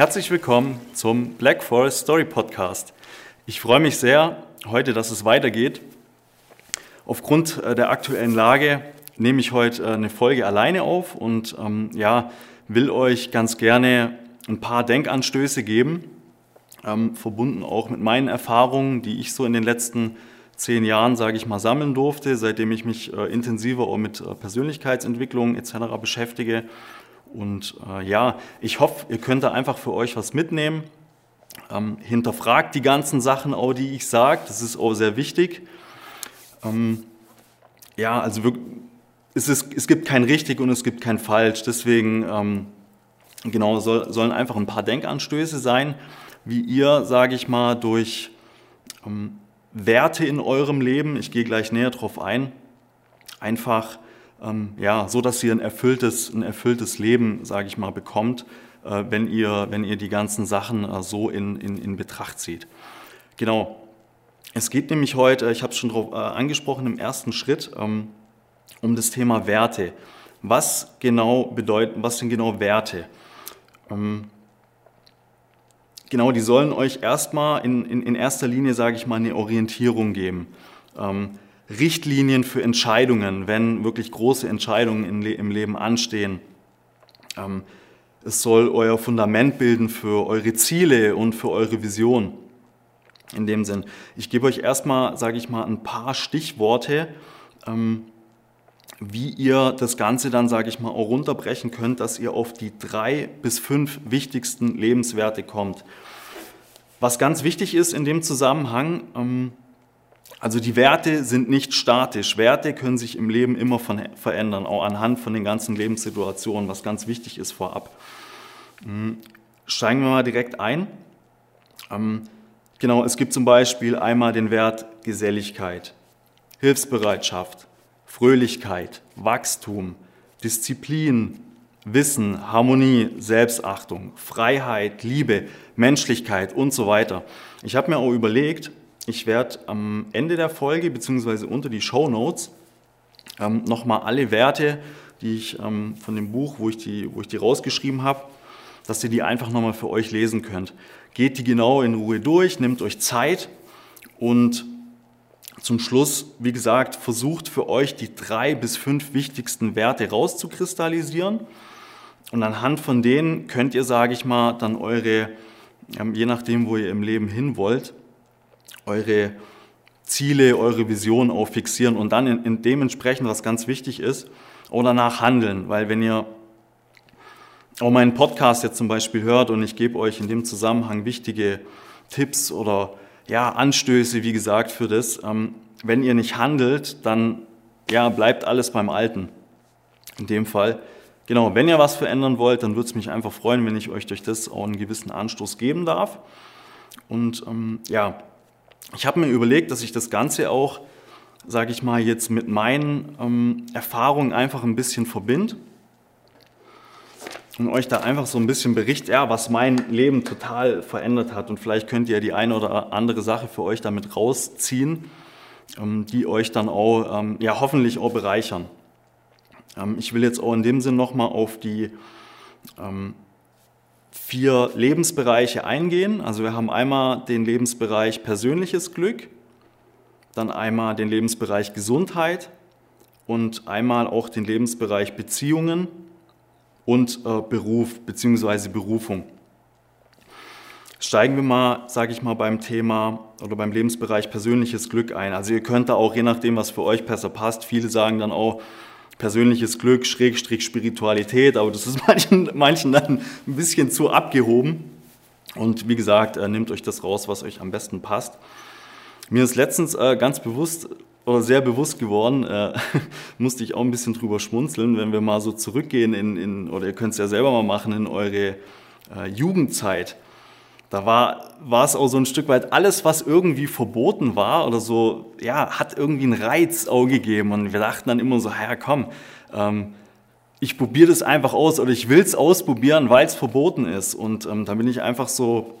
Herzlich willkommen zum Black Forest Story Podcast. Ich freue mich sehr heute, dass es weitergeht. Aufgrund äh, der aktuellen Lage nehme ich heute äh, eine Folge alleine auf und ähm, ja, will euch ganz gerne ein paar Denkanstöße geben, ähm, verbunden auch mit meinen Erfahrungen, die ich so in den letzten zehn Jahren, sage ich mal, sammeln durfte, seitdem ich mich äh, intensiver auch mit äh, Persönlichkeitsentwicklung etc. beschäftige. Und äh, ja, ich hoffe, ihr könnt da einfach für euch was mitnehmen. Ähm, hinterfragt die ganzen Sachen auch, die ich sage. Das ist auch sehr wichtig. Ähm, ja, also wirklich, es, ist, es gibt kein richtig und es gibt kein falsch. Deswegen ähm, genau soll, sollen einfach ein paar Denkanstöße sein, wie ihr, sage ich mal, durch ähm, Werte in eurem Leben, ich gehe gleich näher drauf ein, einfach ähm, ja, so, dass ihr ein erfülltes, ein erfülltes Leben, sage ich mal, bekommt, äh, wenn, ihr, wenn ihr die ganzen Sachen äh, so in, in, in Betracht zieht. Genau. Es geht nämlich heute, ich habe es schon drauf, äh, angesprochen im ersten Schritt, ähm, um das Thema Werte. Was genau bedeuten, was sind genau Werte? Ähm, Genau, die sollen euch erstmal in, in, in erster Linie, sage ich mal, eine Orientierung geben. Ähm, Richtlinien für Entscheidungen, wenn wirklich große Entscheidungen im Leben anstehen. Ähm, es soll euer Fundament bilden für eure Ziele und für eure Vision. In dem Sinn. Ich gebe euch erstmal, sage ich mal, ein paar Stichworte, ähm, wie ihr das Ganze dann, sage ich mal, auch runterbrechen könnt, dass ihr auf die drei bis fünf wichtigsten Lebenswerte kommt. Was ganz wichtig ist in dem Zusammenhang, ähm, also die Werte sind nicht statisch. Werte können sich im Leben immer verändern, auch anhand von den ganzen Lebenssituationen, was ganz wichtig ist vorab. Hm, steigen wir mal direkt ein. Ähm, genau, es gibt zum Beispiel einmal den Wert Geselligkeit, Hilfsbereitschaft, Fröhlichkeit, Wachstum, Disziplin, Wissen, Harmonie, Selbstachtung, Freiheit, Liebe, Menschlichkeit und so weiter. Ich habe mir auch überlegt, ich werde am Ende der Folge bzw. unter die Show Notes ähm, nochmal alle Werte, die ich ähm, von dem Buch, wo ich die, wo ich die rausgeschrieben habe, dass ihr die einfach nochmal für euch lesen könnt. Geht die genau in Ruhe durch, nehmt euch Zeit und zum Schluss, wie gesagt, versucht für euch die drei bis fünf wichtigsten Werte rauszukristallisieren. Und anhand von denen könnt ihr, sage ich mal, dann eure, ähm, je nachdem, wo ihr im Leben hin wollt, eure Ziele, eure Vision auch fixieren und dann in, in dementsprechend, was ganz wichtig ist, auch danach handeln. Weil wenn ihr auch meinen Podcast jetzt zum Beispiel hört und ich gebe euch in dem Zusammenhang wichtige Tipps oder ja, Anstöße, wie gesagt, für das. Ähm, wenn ihr nicht handelt, dann ja, bleibt alles beim Alten. In dem Fall. Genau, wenn ihr was verändern wollt, dann würde es mich einfach freuen, wenn ich euch durch das auch einen gewissen Anstoß geben darf. Und ähm, ja, ich habe mir überlegt, dass ich das Ganze auch, sage ich mal, jetzt mit meinen ähm, Erfahrungen einfach ein bisschen verbinde und euch da einfach so ein bisschen berichten, ja, was mein Leben total verändert hat. Und vielleicht könnt ihr die eine oder andere Sache für euch damit rausziehen, ähm, die euch dann auch, ähm, ja, hoffentlich auch bereichern. Ähm, ich will jetzt auch in dem Sinn nochmal auf die vier Lebensbereiche eingehen. Also wir haben einmal den Lebensbereich persönliches Glück, dann einmal den Lebensbereich Gesundheit und einmal auch den Lebensbereich Beziehungen und äh, Beruf bzw. Berufung. Steigen wir mal, sage ich mal, beim Thema oder beim Lebensbereich persönliches Glück ein. Also ihr könnt da auch, je nachdem, was für euch besser passt, viele sagen dann auch persönliches Glück, Schrägstrich Spiritualität, aber das ist manchen, manchen dann ein bisschen zu abgehoben. Und wie gesagt, äh, nehmt euch das raus, was euch am besten passt. Mir ist letztens äh, ganz bewusst oder sehr bewusst geworden, äh, musste ich auch ein bisschen drüber schmunzeln, wenn wir mal so zurückgehen in, in oder ihr könnt es ja selber mal machen, in eure äh, Jugendzeit. Da war, war es auch so ein Stück weit alles, was irgendwie verboten war oder so, ja, hat irgendwie einen Reiz auch gegeben. Und wir dachten dann immer so, ja komm, ähm, ich probiere das einfach aus oder ich will es ausprobieren, weil es verboten ist. Und ähm, da bin ich einfach so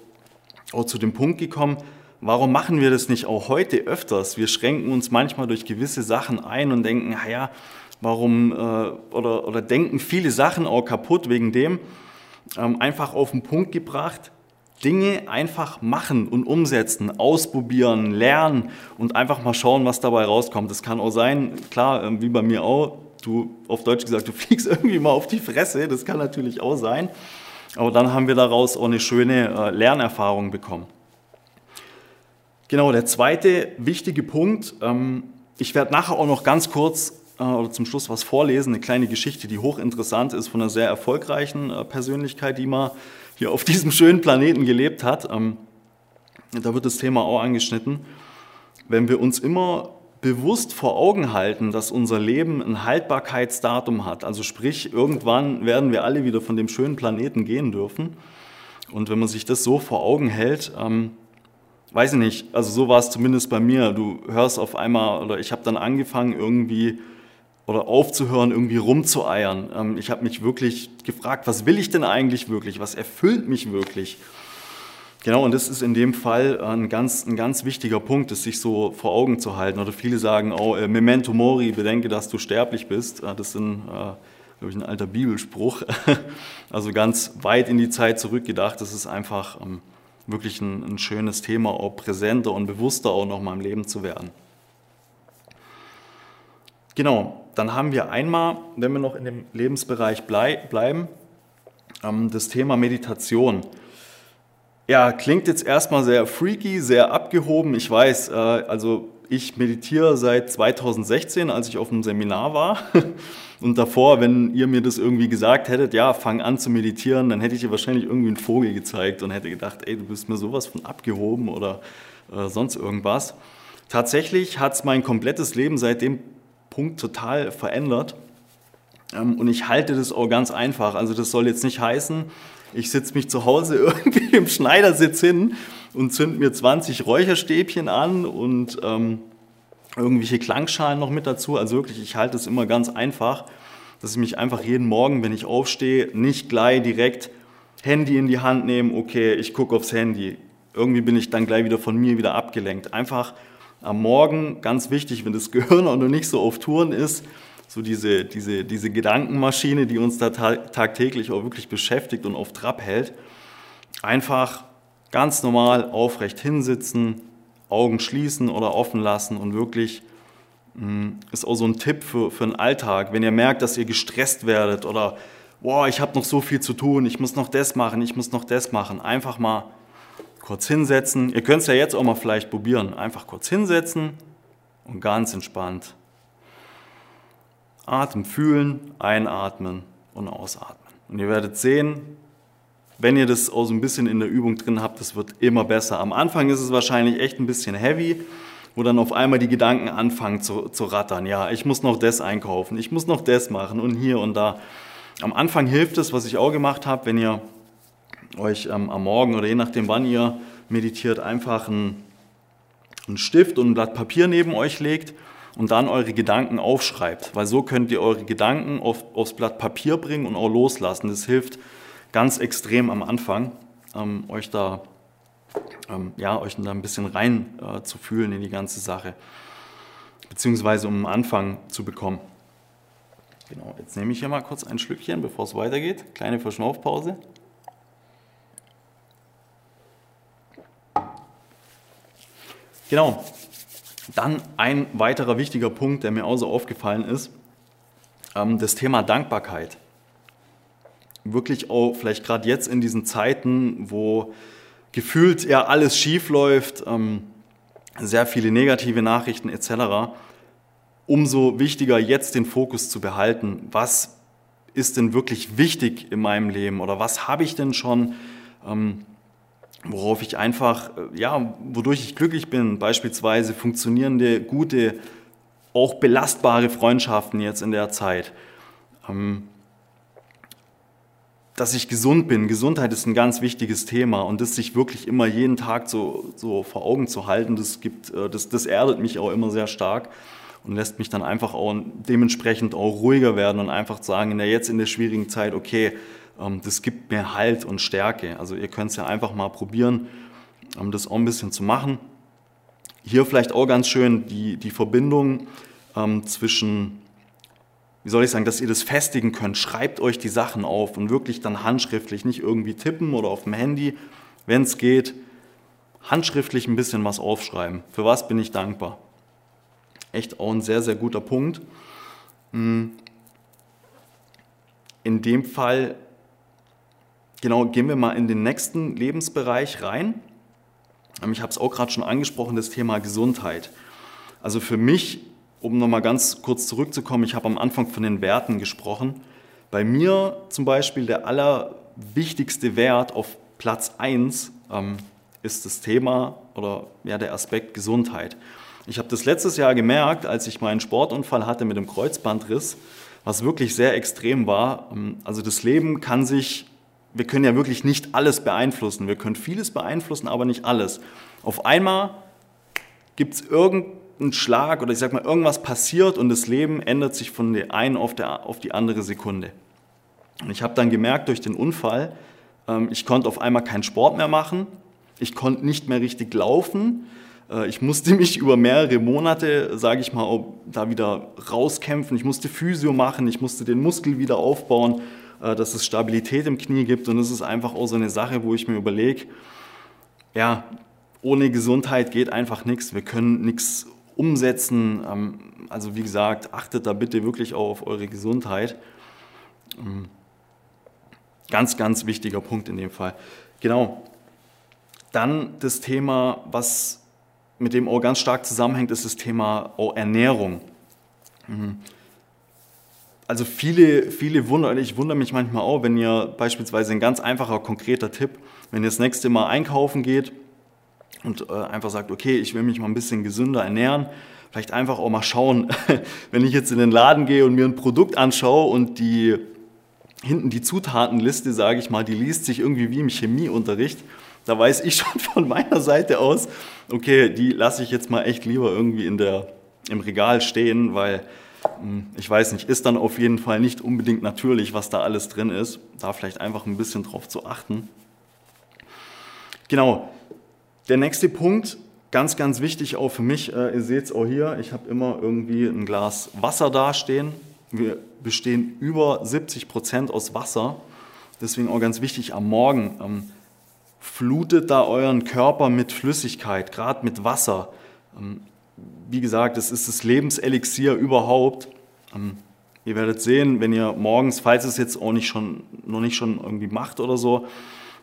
auch zu dem Punkt gekommen, Warum machen wir das nicht auch heute öfters? Wir schränken uns manchmal durch gewisse Sachen ein und denken, naja, warum, äh, oder, oder denken viele Sachen auch kaputt wegen dem. ähm, einfach auf den Punkt gebracht. Dinge einfach machen und umsetzen, ausprobieren, lernen und einfach mal schauen, was dabei rauskommt. Das kann auch sein, klar, ähm, wie bei mir auch, du auf Deutsch gesagt, du fliegst irgendwie mal auf die Fresse, das kann natürlich auch sein. Aber dann haben wir daraus auch eine schöne äh, Lernerfahrung bekommen. Genau, der zweite wichtige Punkt, ähm, ich werde nachher auch noch ganz kurz äh, oder zum Schluss was vorlesen, eine kleine Geschichte, die hochinteressant ist von einer sehr erfolgreichen äh, Persönlichkeit, die mal hier auf diesem schönen Planeten gelebt hat. Ähm, da wird das Thema auch angeschnitten. Wenn wir uns immer bewusst vor Augen halten, dass unser Leben ein Haltbarkeitsdatum hat, also sprich, irgendwann werden wir alle wieder von dem schönen Planeten gehen dürfen. Und wenn man sich das so vor Augen hält, ähm, weiß ich nicht, also so war es zumindest bei mir. Du hörst auf einmal, oder ich habe dann angefangen irgendwie, oder aufzuhören, irgendwie rumzueiern. Ähm, ich habe mich wirklich gefragt, was will ich denn eigentlich wirklich? Was erfüllt mich wirklich? Genau, und das ist in dem Fall ein ganz, ein ganz wichtiger Punkt, das sich so vor Augen zu halten. Oder viele sagen, oh, äh, Memento Mori, bedenke, dass du sterblich bist. Äh, das ist ein, äh, glaube ich, ein alter Bibelspruch. also ganz weit in die Zeit zurückgedacht. Das ist einfach ähm, wirklich ein, ein schönes Thema, auch präsenter und bewusster auch noch mal im Leben zu werden. Genau, dann haben wir einmal, wenn wir noch in dem Lebensbereich bleiben, ähm, das Thema Meditation. Ja, klingt jetzt erstmal sehr freaky, sehr abgehoben. Ich weiß, äh, also ich meditiere seit 2016, als ich auf einem Seminar war. Und davor, wenn ihr mir das irgendwie gesagt hättet, ja, fang an zu meditieren, dann hätte ich dir wahrscheinlich irgendwie einen Vogel gezeigt und hätte gedacht, ey, du bist mir sowas von abgehoben oder äh, sonst irgendwas. Tatsächlich hat es mein komplettes Leben seit dem Punkt total verändert. Ähm, und ich halte das auch ganz einfach. Also das soll jetzt nicht heißen, ich sitze mich zu Hause irgendwie im Schneidersitz hin und zünd mir 20 Räucherstäbchen an und ähm, irgendwelche Klangschalen noch mit dazu. Also wirklich, ich halte es immer ganz einfach, dass ich mich einfach jeden Morgen, wenn ich aufstehe, nicht gleich direkt Handy in die Hand nehme, okay, ich gucke aufs Handy. Irgendwie bin ich dann gleich wieder von mir wieder abgelenkt. Einfach am Morgen, ganz wichtig, wenn das Gehirn auch noch nicht so auf Touren ist, so diese, diese, diese Gedankenmaschine, die uns da tagtäglich auch wirklich beschäftigt und auf Trab hält, einfach ganz normal aufrecht hinsitzen, Augen schließen oder offen lassen und wirklich hm, ist auch so ein Tipp für, für den Alltag, wenn ihr merkt, dass ihr gestresst werdet oder boah, ich habe noch so viel zu tun, ich muss noch das machen, ich muss noch das machen, einfach mal kurz hinsetzen. Ihr könnt es ja jetzt auch mal vielleicht probieren, einfach kurz hinsetzen und ganz entspannt Atem fühlen, einatmen und ausatmen. Und ihr werdet sehen, wenn ihr das auch so ein bisschen in der Übung drin habt, das wird immer besser. Am Anfang ist es wahrscheinlich echt ein bisschen heavy, wo dann auf einmal die Gedanken anfangen zu, zu rattern. Ja, ich muss noch das einkaufen, ich muss noch das machen und hier und da. Am Anfang hilft es, was ich auch gemacht habe, wenn ihr euch ähm, am Morgen oder je nachdem, wann ihr meditiert, einfach einen, einen Stift und ein Blatt Papier neben euch legt und dann eure Gedanken aufschreibt, weil so könnt ihr eure Gedanken auf, aufs Blatt Papier bringen und auch loslassen. Das hilft ganz extrem am Anfang, ähm, euch da ähm, ja, euch da ein bisschen rein äh, zu fühlen in die ganze Sache, beziehungsweise um einen Anfang zu bekommen. Genau, jetzt nehme ich hier mal kurz ein Schlückchen, bevor es weitergeht. Kleine Verschnaufpause. Genau, dann ein weiterer wichtiger Punkt, der mir auch so aufgefallen ist, ähm, das Thema Dankbarkeit. Wirklich auch vielleicht gerade jetzt in diesen Zeiten, wo gefühlt ja alles schief läuft, ähm, sehr viele negative Nachrichten etc., umso wichtiger jetzt den Fokus zu behalten. Was ist denn wirklich wichtig in meinem Leben oder was habe ich denn schon? Ähm, worauf ich einfach, äh, ja, wodurch ich glücklich bin, beispielsweise funktionierende, gute, auch belastbare Freundschaften jetzt in der Zeit. Ähm, dass ich gesund bin. Gesundheit ist ein ganz wichtiges Thema und das sich wirklich immer jeden Tag so, so vor Augen zu halten, das, gibt, äh, das, das erdet mich auch immer sehr stark und lässt mich dann einfach auch dementsprechend auch ruhiger werden und einfach sagen, in der jetzt in der schwierigen Zeit, okay, das gibt mir Halt und Stärke. Also ihr könnt es ja einfach mal probieren, um das auch ein bisschen zu machen. Hier vielleicht auch ganz schön die, die Verbindung ähm, zwischen wie soll ich sagen, dass ihr das festigen könnt. Schreibt euch die Sachen auf und wirklich dann handschriftlich, nicht irgendwie tippen oder auf dem Handy, wenn es geht, handschriftlich ein bisschen was aufschreiben. Für was bin ich dankbar? Echt auch ein sehr, sehr guter Punkt. Hm. In dem Fall, genau, gehen wir mal in den nächsten Lebensbereich rein. Ähm, ich habe es auch gerade schon angesprochen, das Thema Gesundheit. Also für mich, um nochmal ganz kurz zurückzukommen, ich habe am Anfang von den Werten gesprochen. Bei mir zum Beispiel der allerwichtigste Wert auf Platz 1 ähm, ist das Thema oder ja, der Aspekt Gesundheit. Ich habe das letztes Jahr gemerkt, als ich meinen Sportunfall hatte mit dem Kreuzbandriss, was wirklich sehr extrem war. Ähm, also das Leben kann sich, wir können ja wirklich nicht alles beeinflussen. Wir können vieles beeinflussen, aber nicht alles. Auf einmal gibt es irgendeinen Schlag oder ich sage mal, irgendwas passiert und das Leben ändert sich von der einen auf, der, auf die andere Sekunde. Und ich habe dann gemerkt durch den Unfall, ähm, ich konnte auf einmal keinen Sport mehr machen, ich konnte nicht mehr richtig laufen, äh, ich musste mich über mehrere Monate, sage ich mal, da wieder rauskämpfen. Ich musste Physio machen, ich musste den Muskel wieder aufbauen, dass es Stabilität im Knie gibt. Und das ist einfach auch so eine Sache, wo ich mir überlege, ja, ohne Gesundheit geht einfach nichts. Wir können nichts umsetzen. Ähm, also wie gesagt, achtet da bitte wirklich auch auf eure Gesundheit. Ähm, ganz, ganz wichtiger Punkt in dem Fall. Genau. Dann das Thema, was mit dem auch ganz stark zusammenhängt, ist das Thema Ernährung. Also viele, viele wundern, ich wundere mich manchmal auch, wenn ihr beispielsweise ein ganz einfacher, konkreter Tipp, wenn ihr das nächste Mal einkaufen geht und äh, einfach sagt, okay, ich will mich mal ein bisschen gesünder ernähren, vielleicht einfach auch mal schauen, wenn ich jetzt in den Laden gehe und mir ein Produkt anschaue und die hinten die Zutatenliste, sage ich mal, die liest sich irgendwie wie im Chemieunterricht da weiß ich schon von meiner Seite aus, okay, die lasse ich jetzt mal echt lieber irgendwie in der, im Regal stehen, weil ich weiß nicht, ist dann auf jeden Fall nicht unbedingt natürlich, was da alles drin ist. Da vielleicht einfach ein bisschen drauf zu achten. Genau, der nächste Punkt, ganz, ganz wichtig auch für mich, äh, ihr seht es auch hier, ich habe immer irgendwie ein Glas Wasser dastehen. Wir bestehen über 70 Prozent aus Wasser. Deswegen auch ganz wichtig am Morgen. Ähm, flutet da euren Körper mit Flüssigkeit, gerade mit Wasser. Ähm, wie gesagt, es ist das Lebenselixier überhaupt. Ähm, ihr werdet sehen, wenn ihr morgens, falls es jetzt auch nicht schon, noch nicht schon irgendwie macht oder so,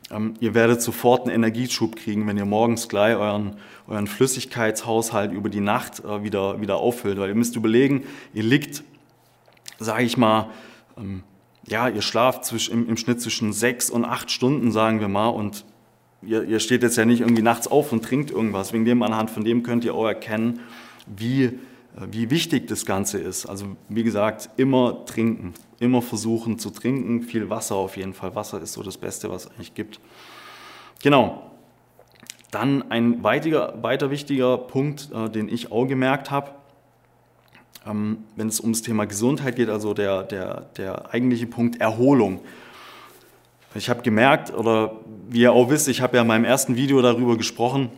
ähm, ihr werdet sofort einen Energieschub kriegen, wenn ihr morgens gleich euren, euren Flüssigkeitshaushalt über die Nacht äh, wieder, wieder auffüllt. Weil ihr müsst überlegen, ihr liegt, sage ich mal, ja, ihr schlaft im, im Schnitt zwischen sechs und acht Stunden, sagen wir mal, und ihr, ihr steht jetzt ja nicht irgendwie nachts auf und trinkt irgendwas. Wegen dem, anhand von dem könnt ihr auch erkennen, wie, äh, wie wichtig das Ganze ist. Also wie gesagt, immer trinken, immer versuchen zu trinken, viel Wasser auf jeden Fall. Wasser ist so das Beste, was es eigentlich gibt. Genau. Dann ein weitiger, weiter wichtiger Punkt, äh, den ich auch gemerkt habe, ähm, wenn es ums Thema Gesundheit geht, also der, der, der eigentliche Punkt Erholung. Ich habe gemerkt, oder wie ihr auch wisst, ich habe ja in meinem ersten Video darüber gesprochen,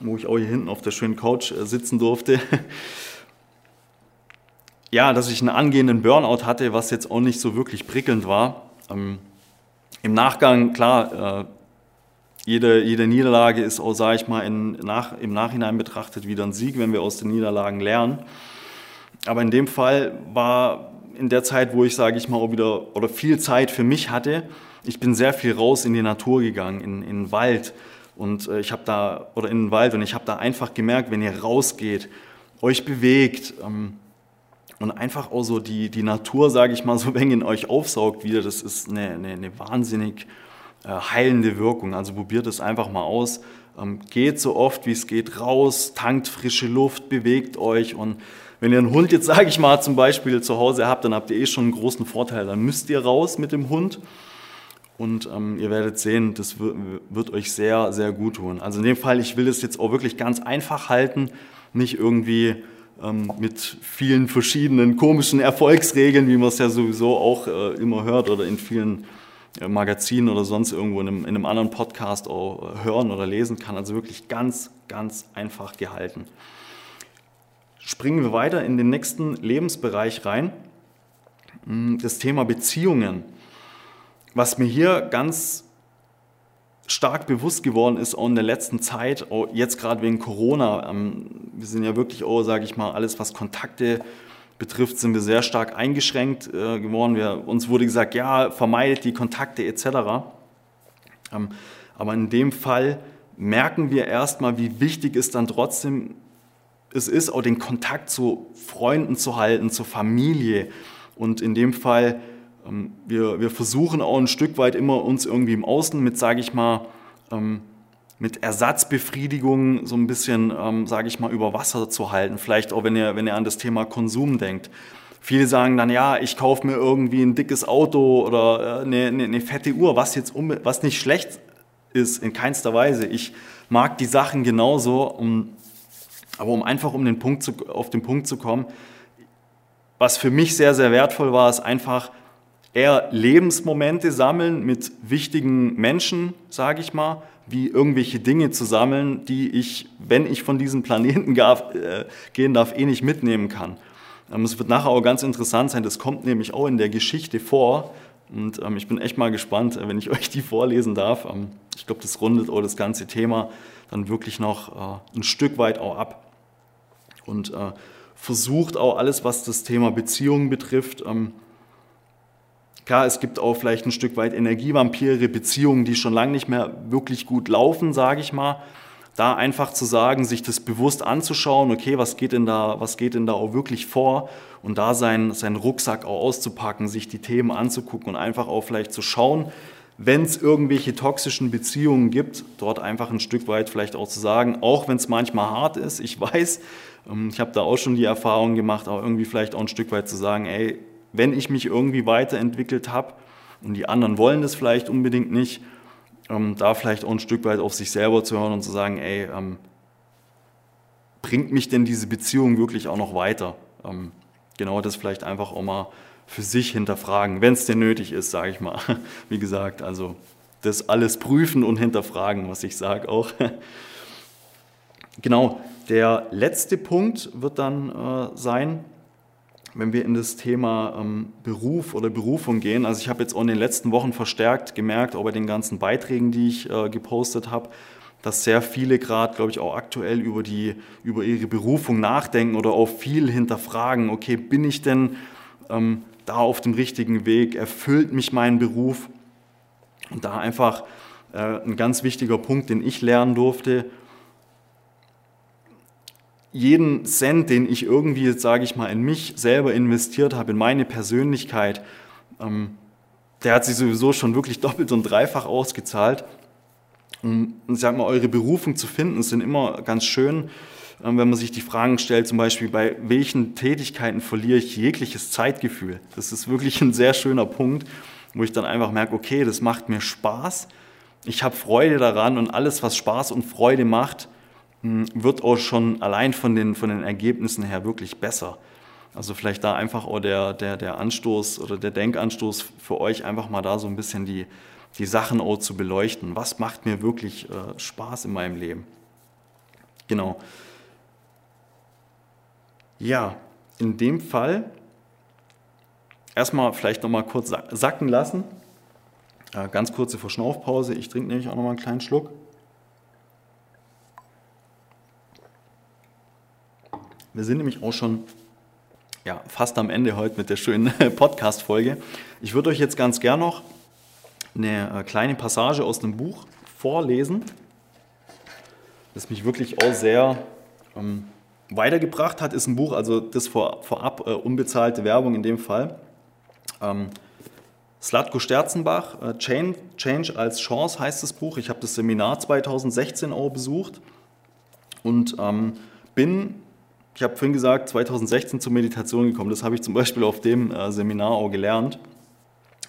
wo ich auch hier hinten auf der schönen Couch äh, sitzen durfte. ja, dass ich einen angehenden Burnout hatte, was jetzt auch nicht so wirklich prickelnd war. Ähm, Im Nachgang, klar, äh, jede, jede Niederlage ist auch, sage ich mal, in, nach, im Nachhinein betrachtet wieder ein Sieg, wenn wir aus den Niederlagen lernen. Aber in dem Fall war in der Zeit, wo ich, sage ich mal, auch wieder oder viel Zeit für mich hatte, ich bin sehr viel raus in die Natur gegangen, in, in den Wald und äh, ich habe da oder in den Wald und ich habe da einfach gemerkt, wenn ihr rausgeht, euch bewegt ähm, und einfach auch so die, die Natur, sage ich mal, so wenn in euch aufsaugt wieder, das ist eine, eine, eine wahnsinnig äh, heilende Wirkung. Also probiert es einfach mal aus. Ähm, geht so oft wie es geht raus, tankt frische Luft, bewegt euch und wenn ihr einen Hund jetzt, sage ich mal, zum Beispiel zu Hause habt, dann habt ihr eh schon einen großen Vorteil. Dann müsst ihr raus mit dem Hund und ähm, ihr werdet sehen, das wird, wird, euch sehr, sehr gut tun. Also in dem Fall, ich will das jetzt auch wirklich ganz einfach halten, nicht irgendwie ähm, mit vielen verschiedenen komischen Erfolgsregeln, wie man es ja sowieso auch äh, immer hört oder in vielen äh, Magazinen oder sonst irgendwo in einem, in einem anderen Podcast auch äh, hören oder lesen kann. Also wirklich ganz, ganz einfach gehalten. Springen wir weiter in den nächsten Lebensbereich rein. hm, das Thema Beziehungen. Was mir hier ganz stark bewusst geworden ist, auch in der letzten Zeit, jetzt gerade wegen Corona, ähm, wir sind ja wirklich, auch, sage ich mal, alles, was Kontakte betrifft, sind wir sehr stark eingeschränkt äh, geworden. Wir, uns wurde gesagt, ja, vermeidet die Kontakte etc. Ähm, aber in dem Fall merken wir erstmal, wie wichtig es dann trotzdem es ist, auch den Kontakt zu Freunden zu halten, zur Familie. Und in dem Fall, ähm, wir, wir versuchen auch ein Stück weit immer uns irgendwie im Außen mit, sage ich mal, ähm, mit Ersatzbefriedigung so ein bisschen, ähm, sage ich mal, über Wasser zu halten. Vielleicht auch, wenn ihr, wenn ihr an das Thema Konsum denkt. Viele sagen dann, ja, ich kaufe mir irgendwie ein dickes Auto oder äh, eine, eine, eine fette Uhr, was jetzt was nicht schlecht ist, in keinster Weise. Ich mag die Sachen genauso, um, aber um einfach um den Punkt zu, auf den Punkt zu kommen, was für mich sehr, sehr wertvoll war, ist einfach eher Lebensmomente sammeln mit wichtigen Menschen, sage ich mal, wie irgendwelche Dinge zu sammeln, die ich, wenn ich von diesem Planeten gar, äh, gehen darf, eh nicht mitnehmen kann. Ähm, es wird nachher auch ganz interessant sein, das kommt nämlich auch in der Geschichte vor. Und ähm, ich bin echt mal gespannt, äh, wenn ich euch die vorlesen darf. Ähm, ich glaube, das rundet auch das ganze Thema dann wirklich noch äh, ein Stück weit auch ab. Und äh, versucht auch alles, was das Thema Beziehungen betrifft, ähm, Klar, es gibt auch vielleicht ein Stück weit Energievampire, Beziehungen, die schon lange nicht mehr wirklich gut laufen, sage ich mal. Da einfach zu sagen, sich das bewusst anzuschauen, okay, was geht denn da, was geht denn da auch wirklich vor und da seinen, seinen Rucksack auch auszupacken, sich die Themen anzugucken und einfach auch vielleicht zu schauen, wenn es irgendwelche toxischen Beziehungen gibt, dort einfach ein Stück weit vielleicht auch zu sagen, auch wenn es manchmal hart ist, ich weiß, ähm, ich habe da auch schon die Erfahrung gemacht, aber irgendwie vielleicht auch ein Stück weit zu sagen, ey, wenn ich mich irgendwie weiterentwickelt habe und die anderen wollen das vielleicht unbedingt nicht, ähm, da vielleicht auch ein Stück weit auf sich selber zu hören und zu sagen, ey, ähm, bringt mich denn diese Beziehung wirklich auch noch weiter? Genau das vielleicht einfach auch mal für sich hinterfragen, wenn es denn nötig ist, sage ich mal. Wie gesagt, also das alles prüfen und hinterfragen, was ich sage auch. genau, der letzte Punkt wird dann äh, sein, wenn wir in das Thema ähm, Beruf oder Berufung gehen, also ich habe jetzt auch in den letzten Wochen verstärkt gemerkt, auch bei den ganzen Beiträgen, die ich äh, gepostet habe, dass sehr viele gerade, glaube ich, auch aktuell über, die, über ihre Berufung nachdenken oder auch viel hinterfragen, okay, bin ich denn ähm, da auf dem richtigen Weg, erfüllt mich mein Beruf? Und da einfach äh, ein ganz wichtiger Punkt, den ich lernen durfte, jeden Cent, den ich irgendwie, jetzt sage ich mal, in mich selber investiert habe, in meine Persönlichkeit, ähm, der hat sich sowieso schon wirklich doppelt und dreifach ausgezahlt. Und ich sage mal, eure Berufung zu finden, sind immer ganz schön, ähm, wenn man sich die Fragen stellt, zum Beispiel, bei welchen Tätigkeiten verliere ich jegliches Zeitgefühl. Das ist wirklich ein sehr schöner Punkt, wo ich dann einfach merke, okay, das macht mir Spaß, ich habe Freude daran und alles, was Spaß und Freude macht, hm, wird auch schon allein von den, von den Ergebnissen her wirklich besser. Also vielleicht da einfach auch der, der, der Anstoß oder der Denkanstoß für euch, einfach mal da so ein bisschen die, die Sachen auch zu beleuchten. Was macht mir wirklich äh, Spaß in meinem Leben? Genau. Ja, in dem Fall erstmal vielleicht nochmal kurz sacken lassen. Äh, ganz kurze Verschnaufpause. Ich trinke nämlich auch nochmal einen kleinen Schluck. Wir sind nämlich auch schon ja, fast am Ende heute mit der schönen Podcast-Folge. Ich würde euch jetzt ganz gern noch eine äh, kleine Passage aus dem Buch vorlesen, das mich wirklich auch sehr ähm, weitergebracht hat. Ist ein Buch, also das vor, vorab äh, unbezahlte Werbung in dem Fall. Ähm, Slatko Sterzenbach, äh, Change, Change als Chance heißt das Buch. Ich habe das Seminar 2016 auch besucht und ähm, bin ich habe vorhin gesagt, 2016 zur Meditation gekommen. Das habe ich zum Beispiel auf dem äh, Seminar auch gelernt.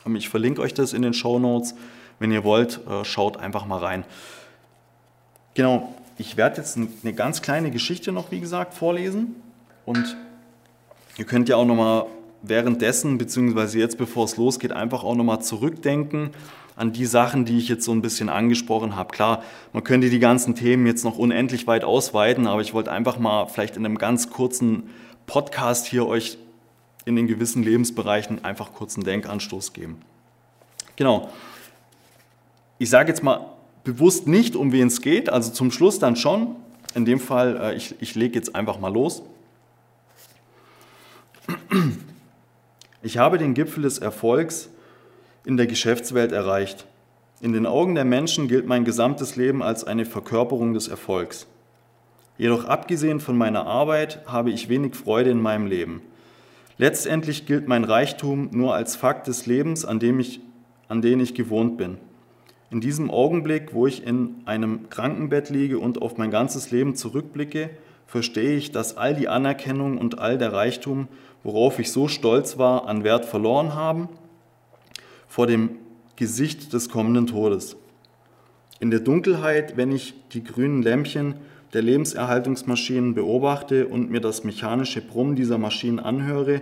Ähm, ich verlinke euch das in den Show Notes. Wenn ihr wollt, äh, schaut einfach mal rein. Genau, ich werde jetzt eine ganz kleine Geschichte noch, wie gesagt, vorlesen. Und ihr könnt ja auch nochmal währenddessen, beziehungsweise jetzt, bevor es losgeht, einfach auch nochmal zurückdenken an die Sachen, die ich jetzt so ein bisschen angesprochen habe. Klar, man könnte die ganzen Themen jetzt noch unendlich weit ausweiten, aber ich wollte einfach mal vielleicht in einem ganz kurzen Podcast hier euch in den gewissen Lebensbereichen einfach kurz einen Denkanstoß geben. Genau. Ich sage jetzt mal bewusst nicht, um wen es geht, also zum Schluss dann schon. In dem Fall, äh, ich, ich lege jetzt einfach mal los. Ich habe den Gipfel des Erfolgs in der Geschäftswelt erreicht. In den Augen der Menschen gilt mein gesamtes Leben als eine Verkörperung des Erfolgs. Jedoch abgesehen von meiner Arbeit habe ich wenig Freude in meinem Leben. Letztendlich gilt mein Reichtum nur als Fakt des Lebens, an, dem ich, an den ich gewohnt bin. In diesem Augenblick, wo ich in einem Krankenbett liege und auf mein ganzes Leben zurückblicke, verstehe ich, dass all die Anerkennung und all der Reichtum, worauf ich so stolz war, an Wert verloren haben vor dem Gesicht des kommenden Todes. In der Dunkelheit, wenn ich die grünen Lämpchen der Lebenserhaltungsmaschinen beobachte und mir das mechanische Brummen dieser Maschinen anhöre,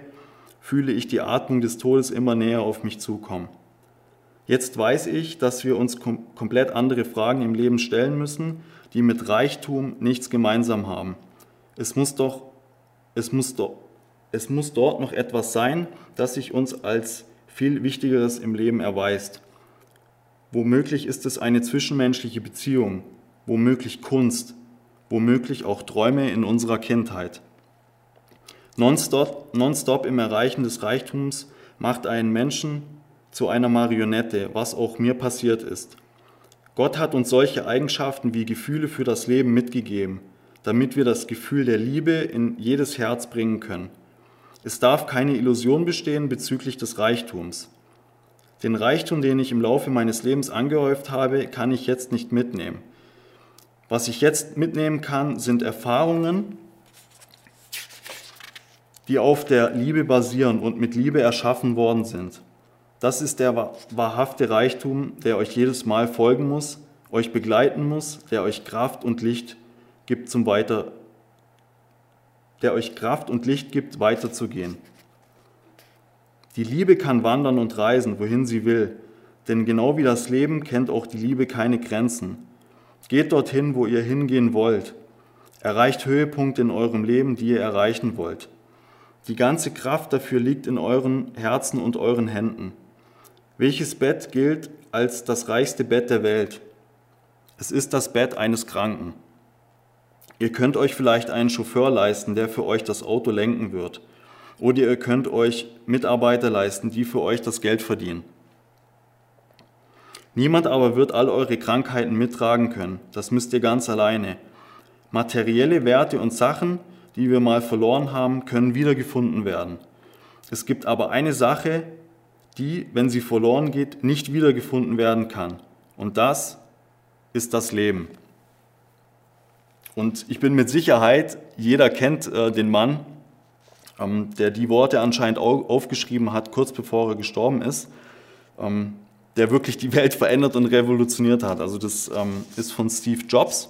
fühle ich die Atmung des Todes immer näher auf mich zukommen. Jetzt weiß ich, dass wir uns kom komplett andere Fragen im Leben stellen müssen, die mit Reichtum nichts gemeinsam haben. Es muss doch, es muss doch, es muss dort noch etwas sein, das sich uns als viel Wichtigeres im Leben erweist. Womöglich ist es eine zwischenmenschliche Beziehung, womöglich Kunst, womöglich auch Träume in unserer Kindheit. Nonstop, nonstop im Erreichen des Reichtums macht einen Menschen zu einer Marionette, was auch mir passiert ist. Gott hat uns solche Eigenschaften wie Gefühle für das Leben mitgegeben, damit wir das Gefühl der Liebe in jedes Herz bringen können. Es darf keine Illusion bestehen bezüglich des Reichtums. Den Reichtum, den ich im Laufe meines Lebens angehäuft habe, kann ich jetzt nicht mitnehmen. Was ich jetzt mitnehmen kann, sind Erfahrungen, die auf der Liebe basieren und mit Liebe erschaffen worden sind. Das ist der wahrhafte Reichtum, der euch jedes Mal folgen muss, euch begleiten muss, der euch Kraft und Licht gibt zum Weiter, der euch Kraft und Licht gibt, weiterzugehen. Die Liebe kann wandern und reisen, wohin sie will, denn genau wie das Leben kennt auch die Liebe keine Grenzen. Geht dorthin, wo ihr hingehen wollt. Erreicht Höhepunkte in eurem Leben, die ihr erreichen wollt. Die ganze Kraft dafür liegt in euren Herzen und euren Händen. Welches Bett gilt als das reichste Bett der Welt? Es ist das Bett eines Kranken. Ihr könnt euch vielleicht einen Chauffeur leisten, der für euch das Auto lenken wird. Oder ihr könnt euch Mitarbeiter leisten, die für euch das Geld verdienen. Niemand aber wird all eure Krankheiten mittragen können. Das müsst ihr ganz alleine. Materielle Werte und Sachen, die wir mal verloren haben, können wiedergefunden werden. Es gibt aber eine Sache, die, wenn sie verloren geht, nicht wiedergefunden werden kann. Und das ist das Leben. Und ich bin mit Sicherheit, jeder kennt äh, den Mann, ähm, der die Worte anscheinend aufgeschrieben hat, kurz bevor er gestorben ist, ähm, der wirklich die Welt verändert und revolutioniert hat. Also das ähm, ist von Steve Jobs.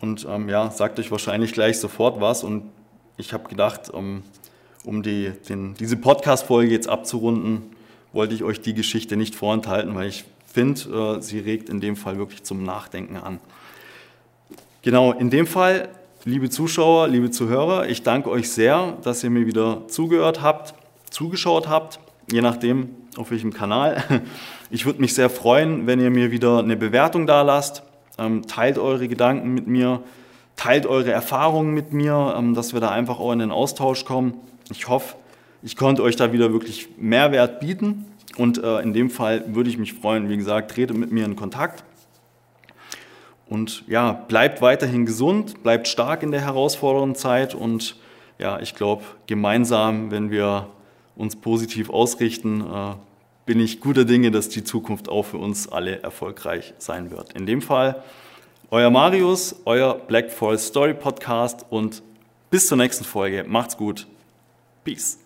Und ähm, ja, sagt euch wahrscheinlich gleich sofort was. Und ich habe gedacht, ähm, um die, den, diese Podcast-Folge jetzt abzurunden, wollte ich euch die Geschichte nicht vorenthalten, weil ich finde, äh, sie regt in dem Fall wirklich zum Nachdenken an. Genau, in dem Fall, liebe Zuschauer, liebe Zuhörer, ich danke euch sehr, dass ihr mir wieder zugehört habt, zugeschaut habt, je nachdem, auf welchem Kanal. Ich würde mich sehr freuen, wenn ihr mir wieder eine Bewertung da lasst. Ähm, teilt eure Gedanken mit mir, teilt eure Erfahrungen mit mir, ähm, dass wir da einfach auch in den Austausch kommen. Ich hoffe, ich konnte euch da wieder wirklich Mehrwert bieten und äh, in dem Fall würde ich mich freuen, wie gesagt, tretet mit mir in Kontakt. Und ja, bleibt weiterhin gesund, bleibt stark in der herausfordernden Zeit und ja, ich glaube, gemeinsam, wenn wir uns positiv ausrichten, äh, bin ich guter Dinge, dass die Zukunft auch für uns alle erfolgreich sein wird. In dem Fall euer Marius, euer Black Forest Story Podcast und bis zur nächsten Folge. Macht's gut. Peace.